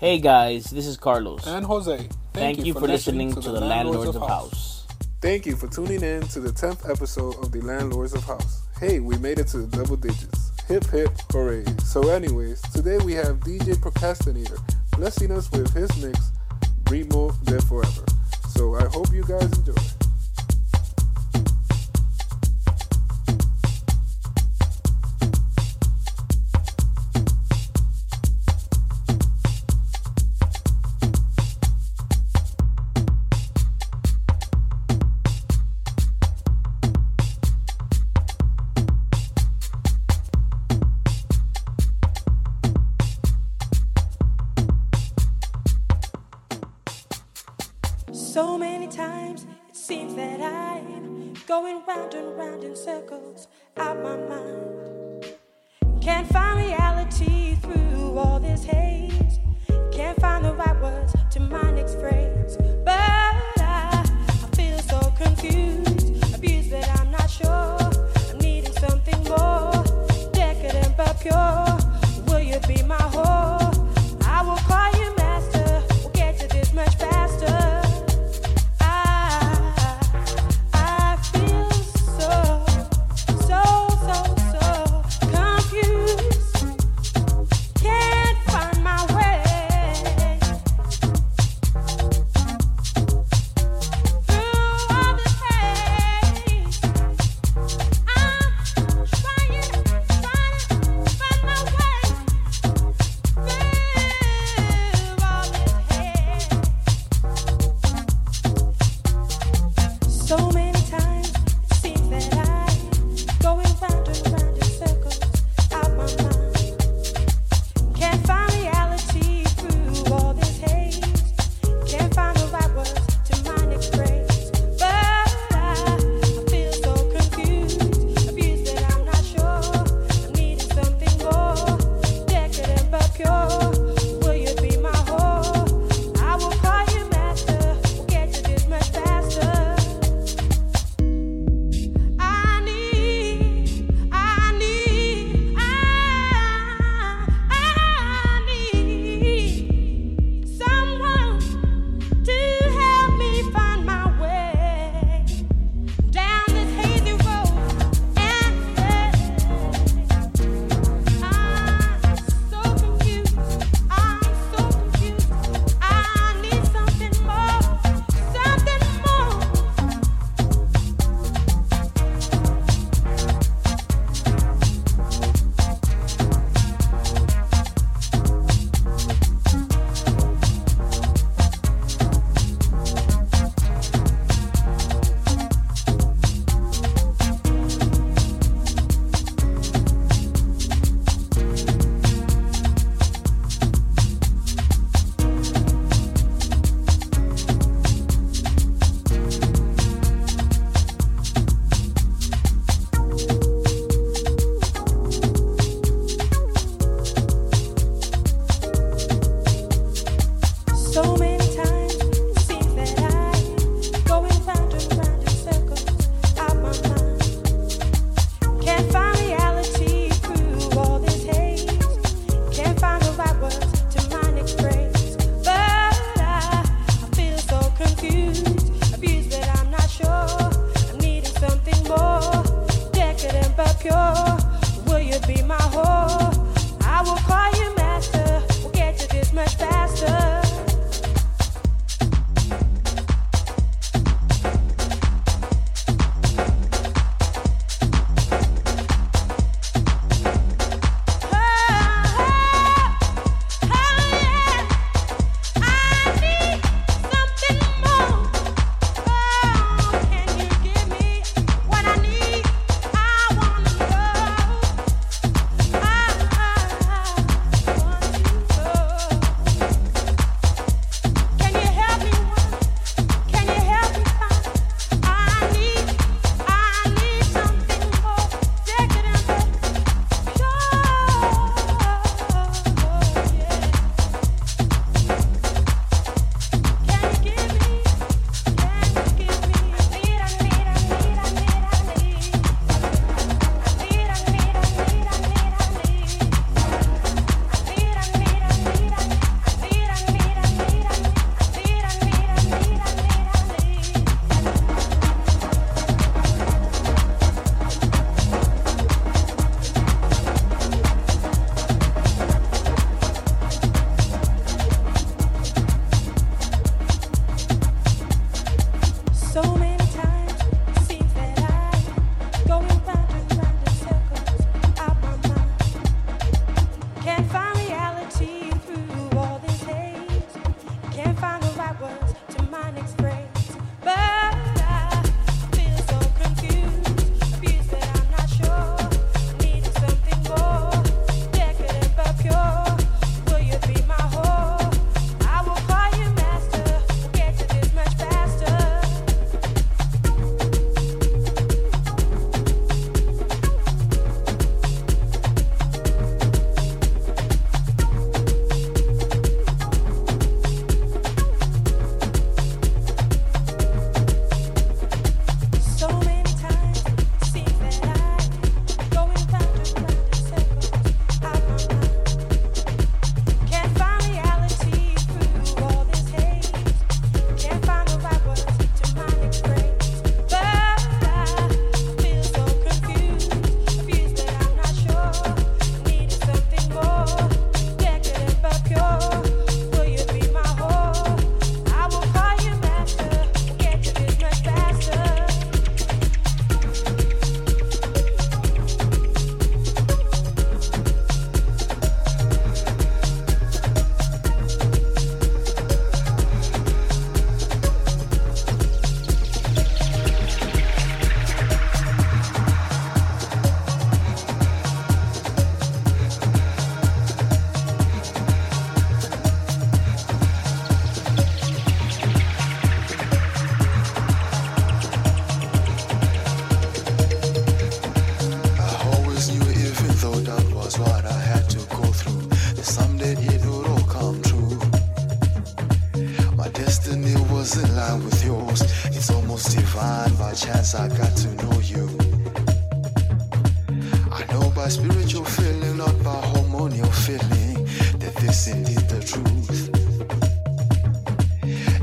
Hey guys, this is Carlos. And Jose. Thank, Thank, you, for listening, to, the Landlords of House. Thank you for tuning in to the 10th episode of the Landlords of House. Hey, we made it to the double digits. Hip hip hooray. So, anyways, today we have DJ Procastronator blessing us with his mix, Ritmo De Forever. So, I hope you guys enjoy. This indeed the truth.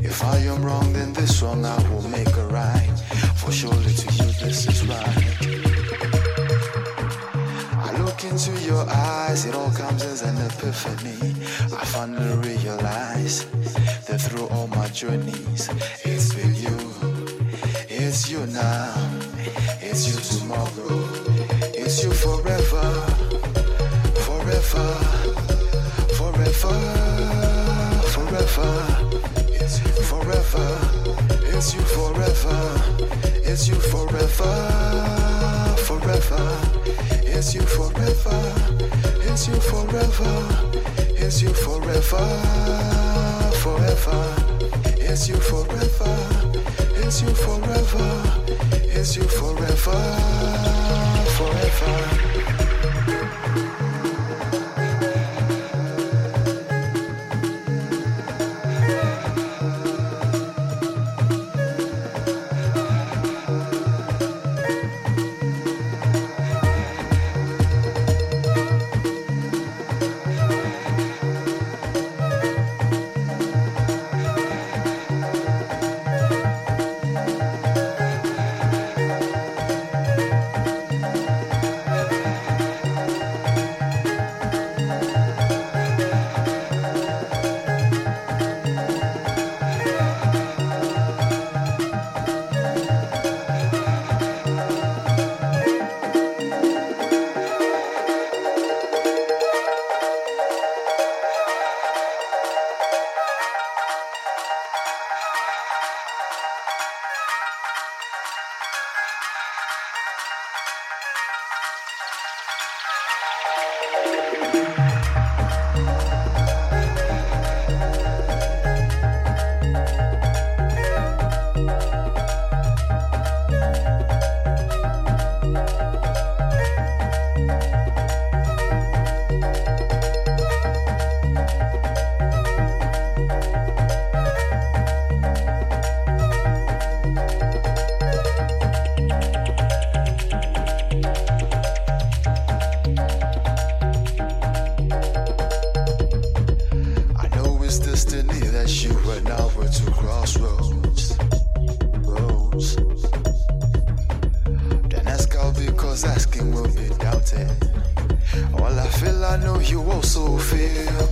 If I am wrong, then this wrong I will make a right. For surely to you this is right. I look into your eyes, it all comes as an epiphany. I finally realize that through all my journeys, it's with you. It's you now, it's you tomorrow, it's you forever, forever, forever, it's you forever, it's you forever, it's you forever, forever, it's you forever, it's you forever, it's you forever, forever, it's you forever, it's you forever, it's you forever, forever. Destiny that you I were to crossroads. Roads. Don't ask out because asking will be doubted. All I feel, I know you also feel.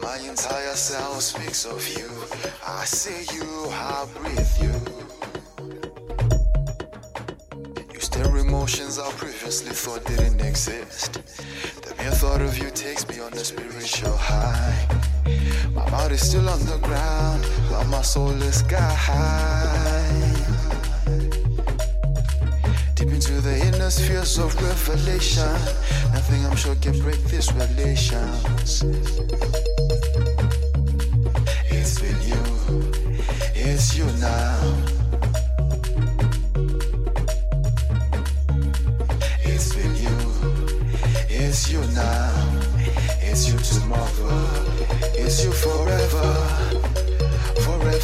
My entire self speaks of you. I see you, I breathe you. You stir emotions I previously thought didn't exist. The mere thought of you takes me on a spiritual high. My body's still on the ground, but my soul is sky high. Deep into the inner spheres of revelation, nothing I'm sure can break these relations. It's with you, it's you now.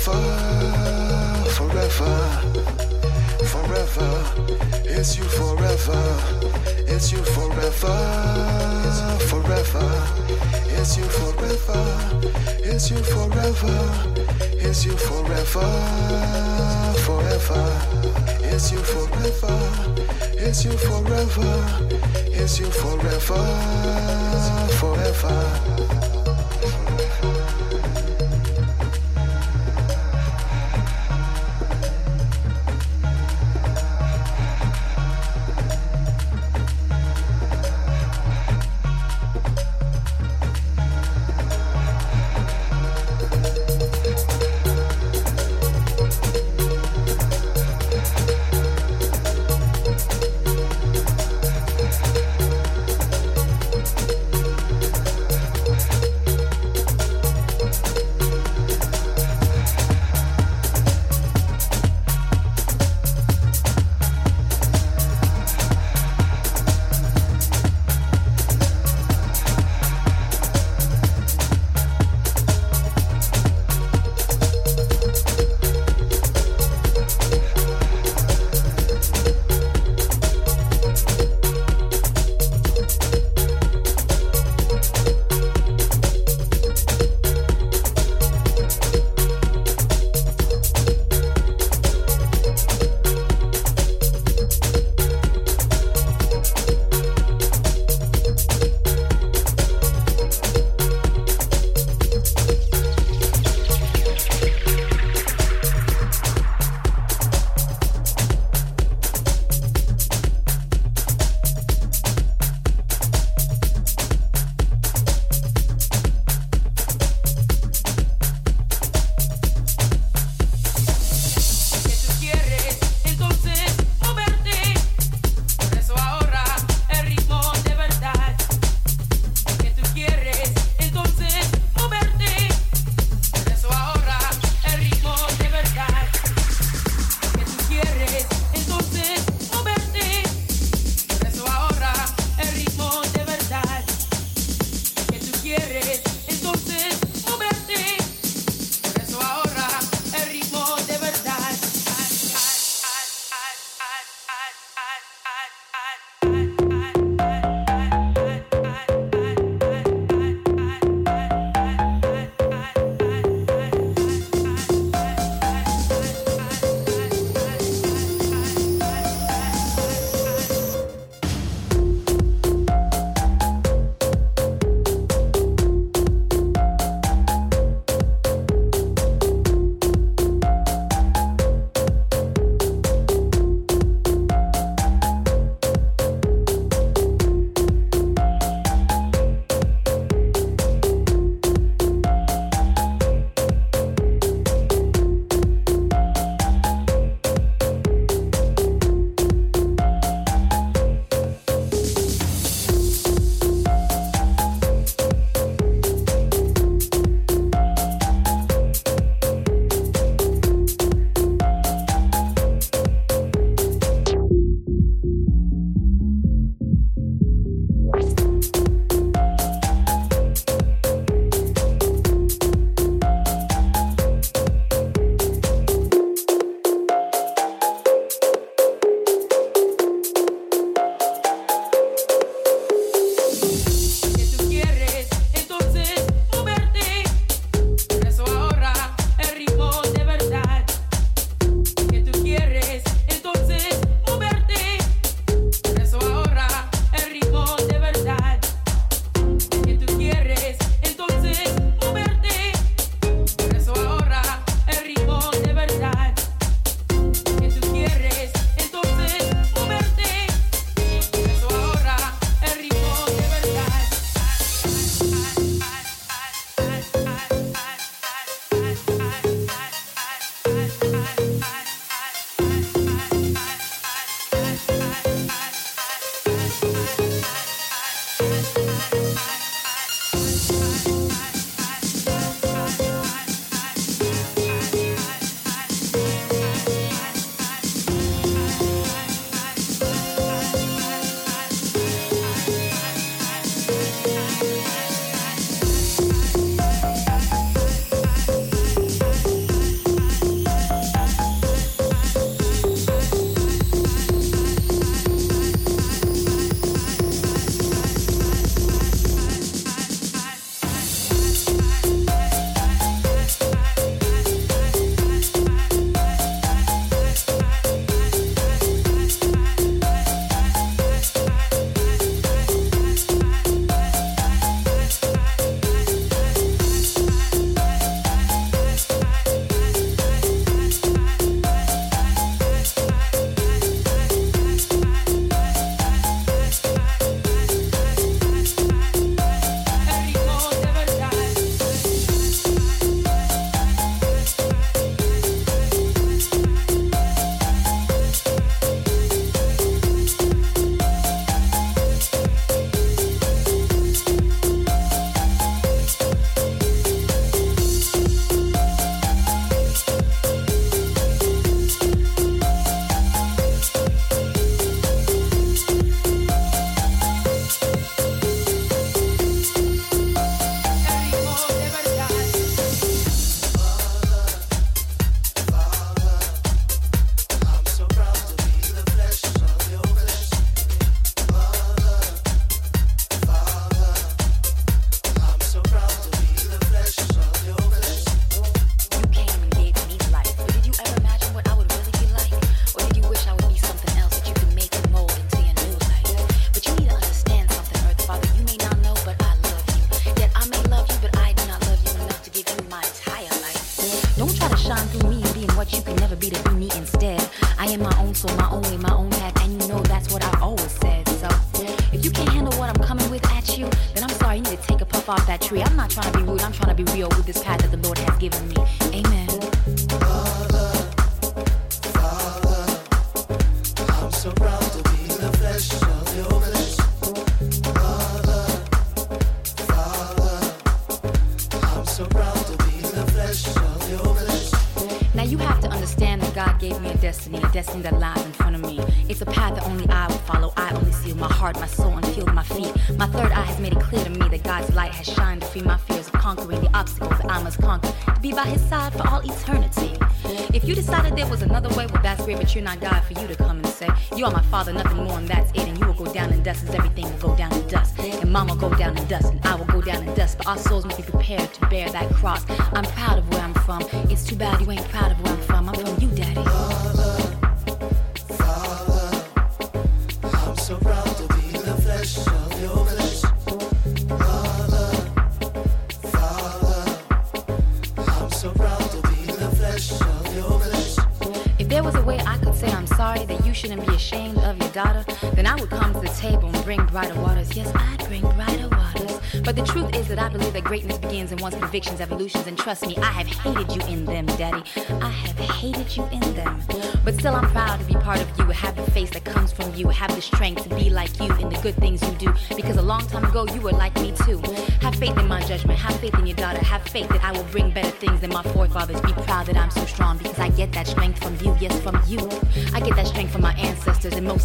Forever, forever, forever. It's you forever, it's you forever, forever. It's you forever, it's you forever, it's you forever, forever. It's you forever, it's you forever, it's you forever, forever.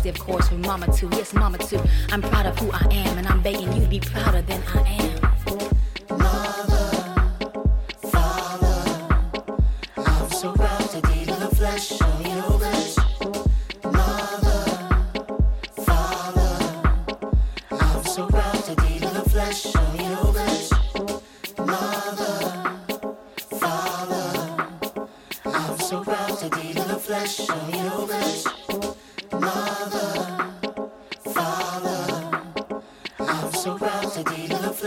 Of course, for Mama too. Yes, Mama too. I'm proud of who I am, and I'm begging you be prouder than I am. Mother, Father, I'm so proud to be in the flesh of your flesh. Mother, Father, I'm so proud to be in the flesh of your flesh. Mother, Father, I'm so proud to be in the flesh of your flesh.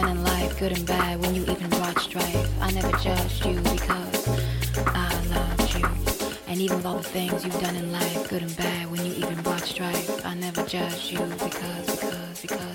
done in life, good and bad, when you even brought strife. I never judged you because I loved you. And even with all the things you've done in life, good and bad, when you even brought strife, I never judged you because, because, because.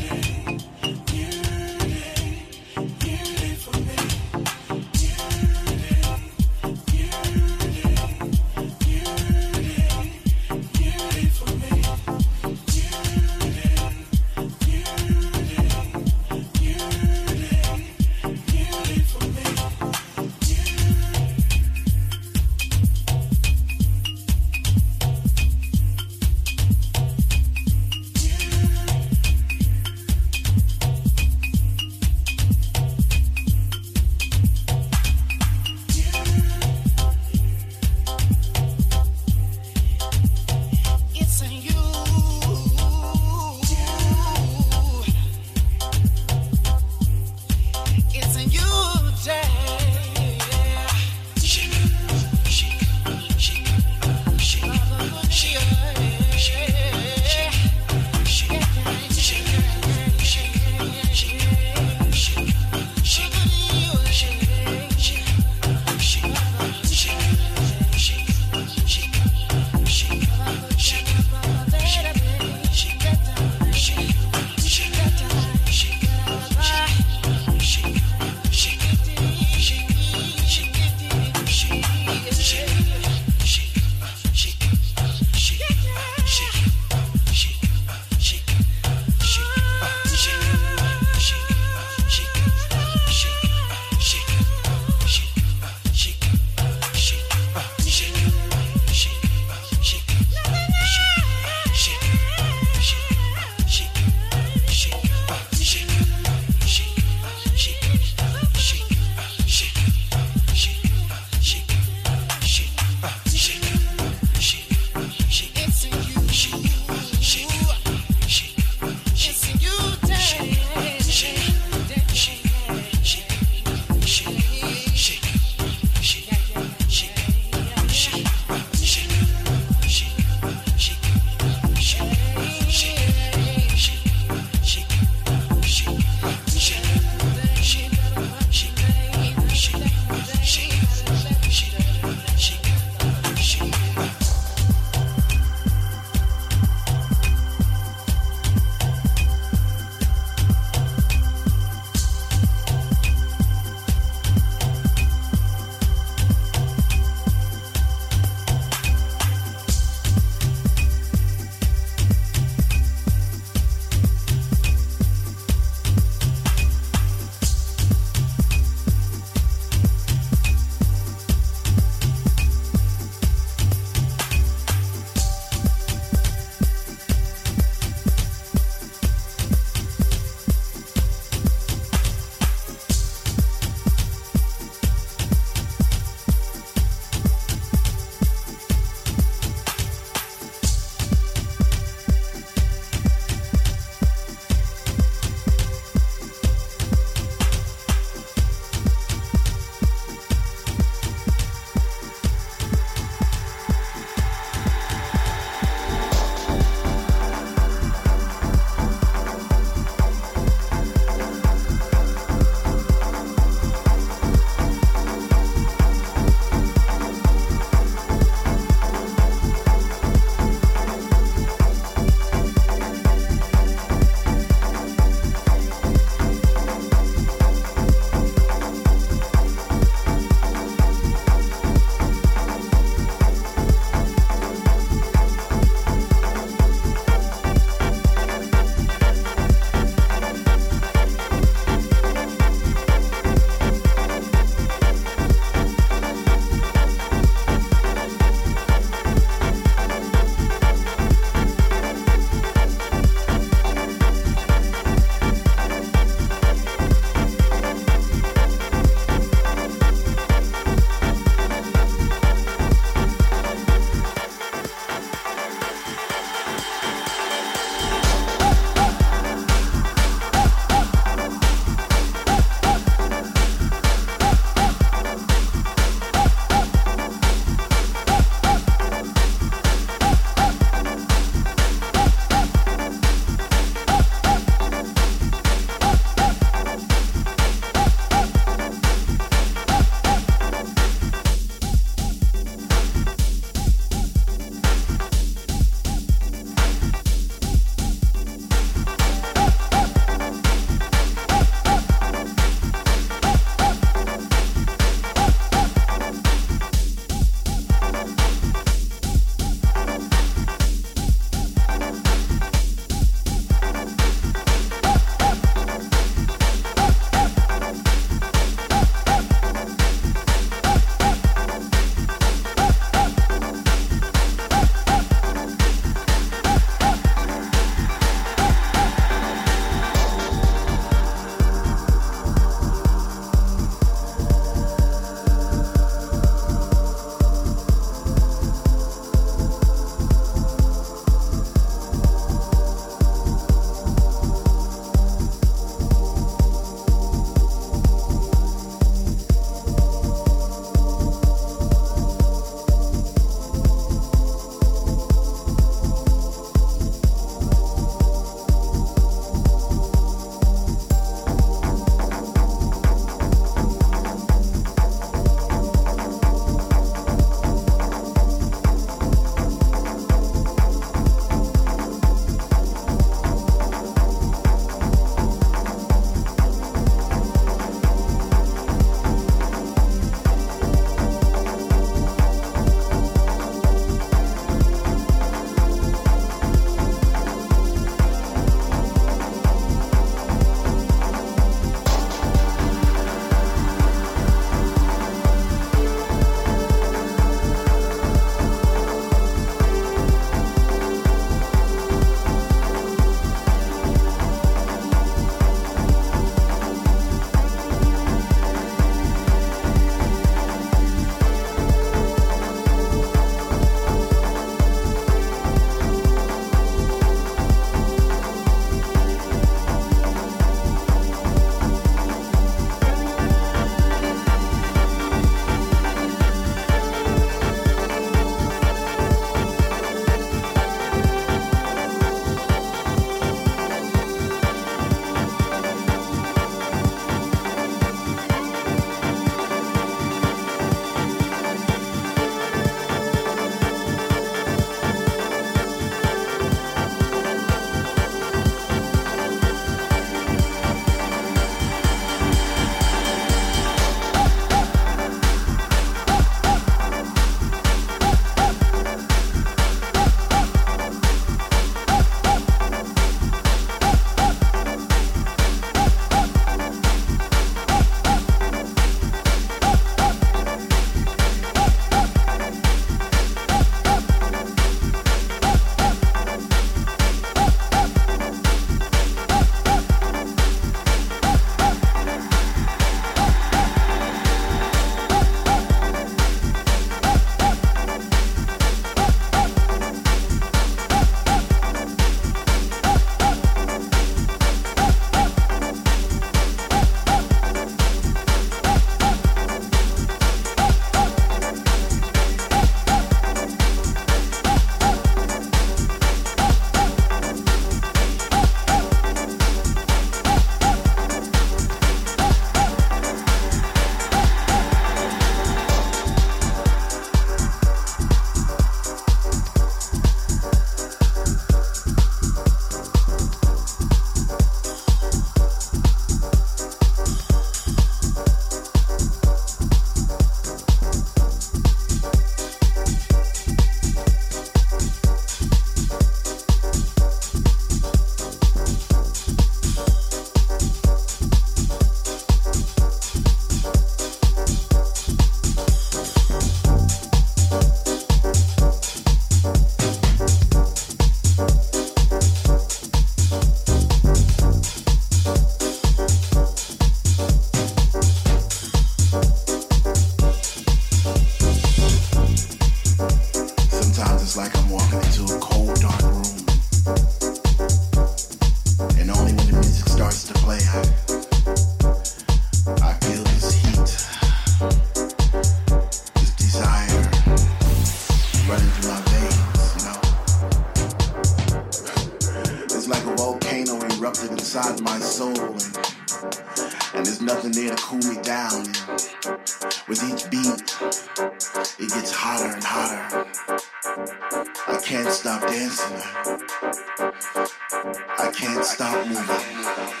Can't stop moving.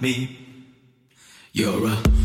Me. You're a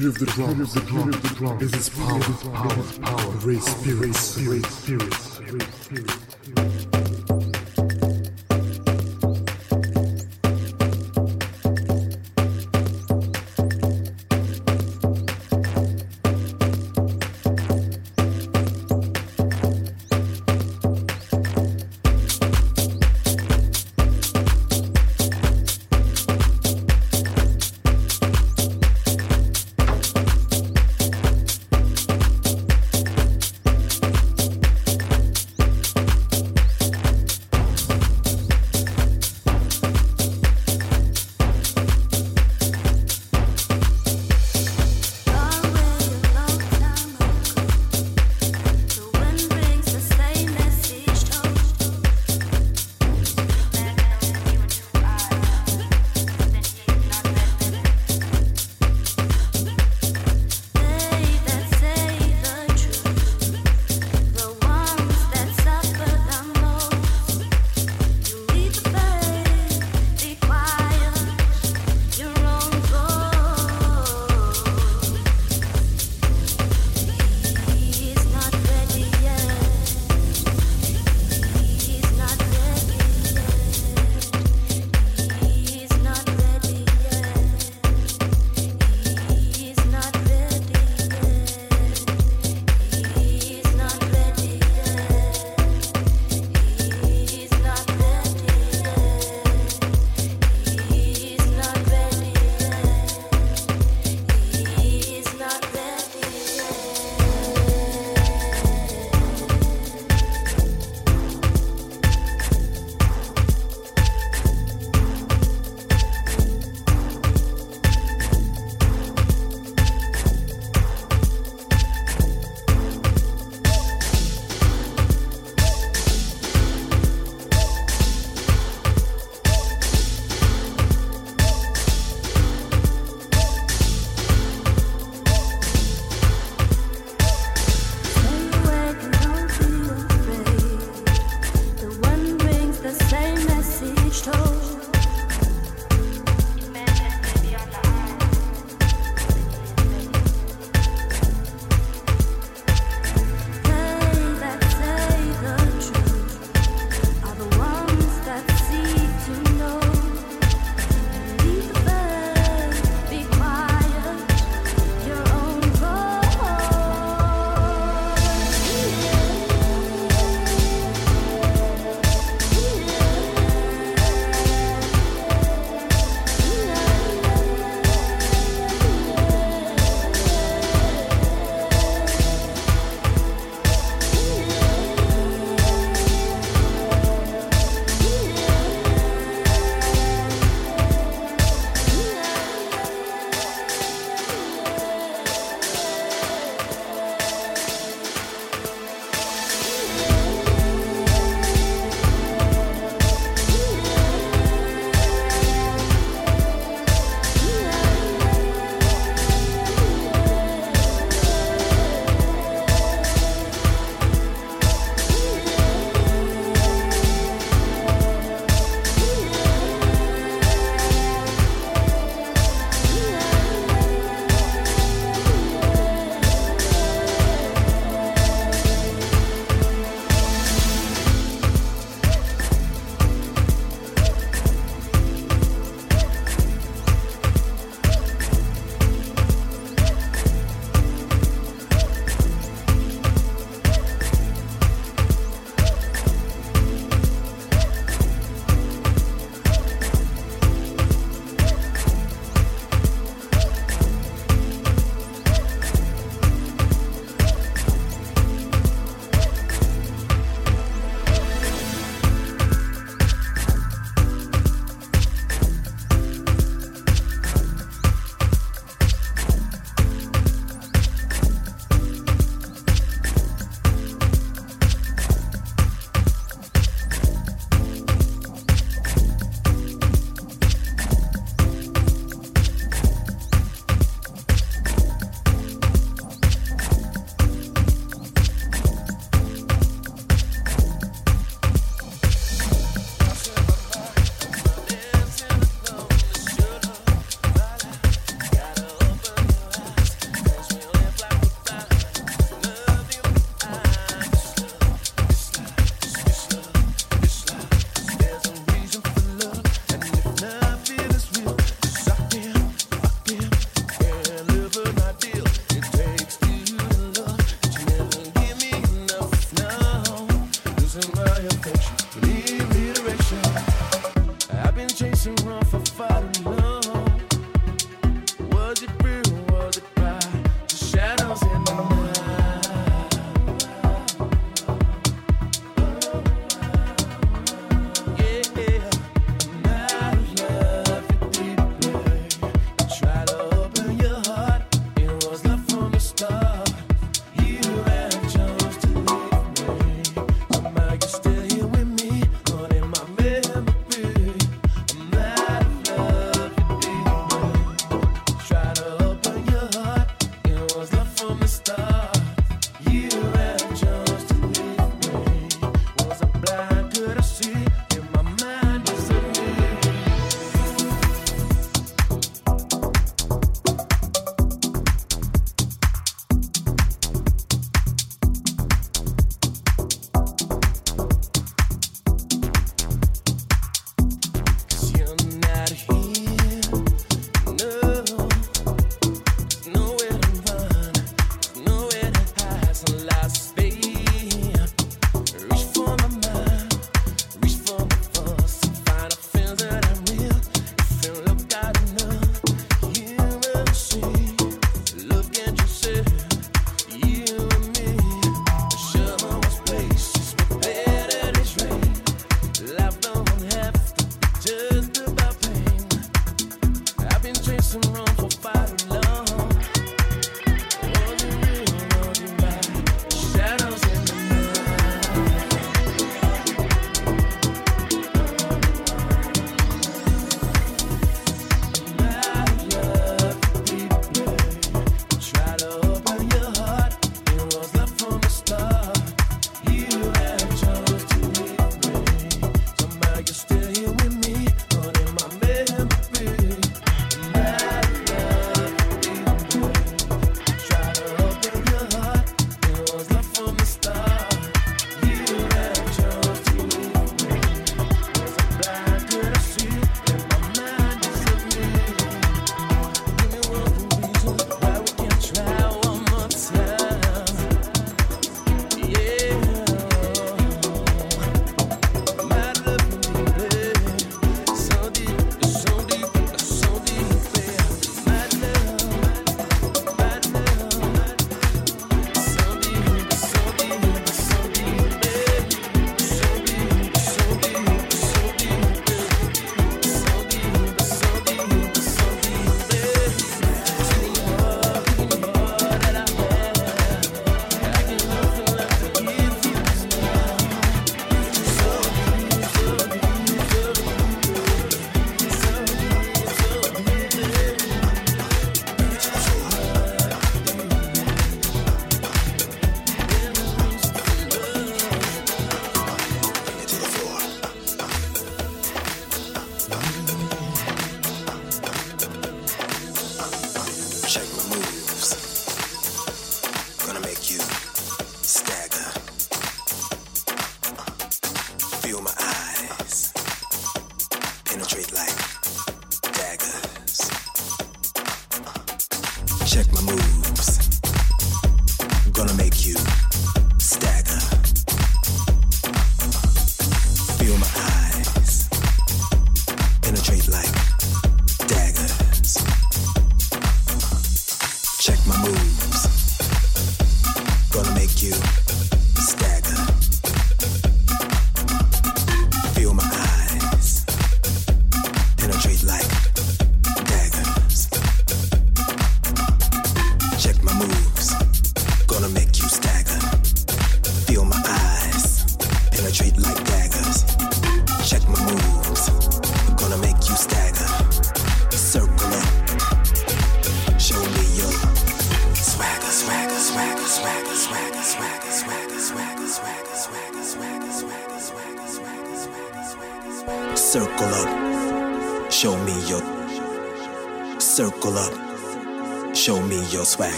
beauty of the drum, the beauty of the drum. Is its power, power, power. Raise spirit, spirit, spirit, spirit, spirit.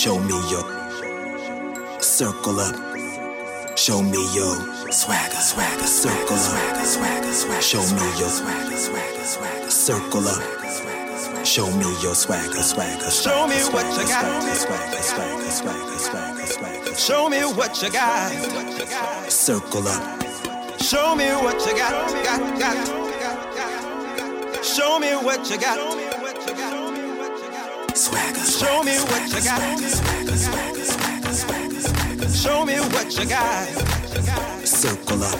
Show me your circle up. Show me your swagger, swagger, circle up. Swagger, swagger, Show me your swagger, swagger, swagger, circle up. Show me your swagger, swagger, Show me what you got. Swagger, swagger, swagger, swagger, swagger. Show me what you got. Circle up. Show me what you got. got, got, got. Show me what you got swagger. Show me what you got. Show me what you got. Circle up.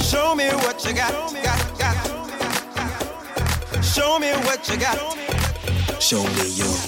Show me what you got. got, got. Show me what you got. Show me your.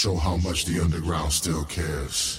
Show how much the underground still cares.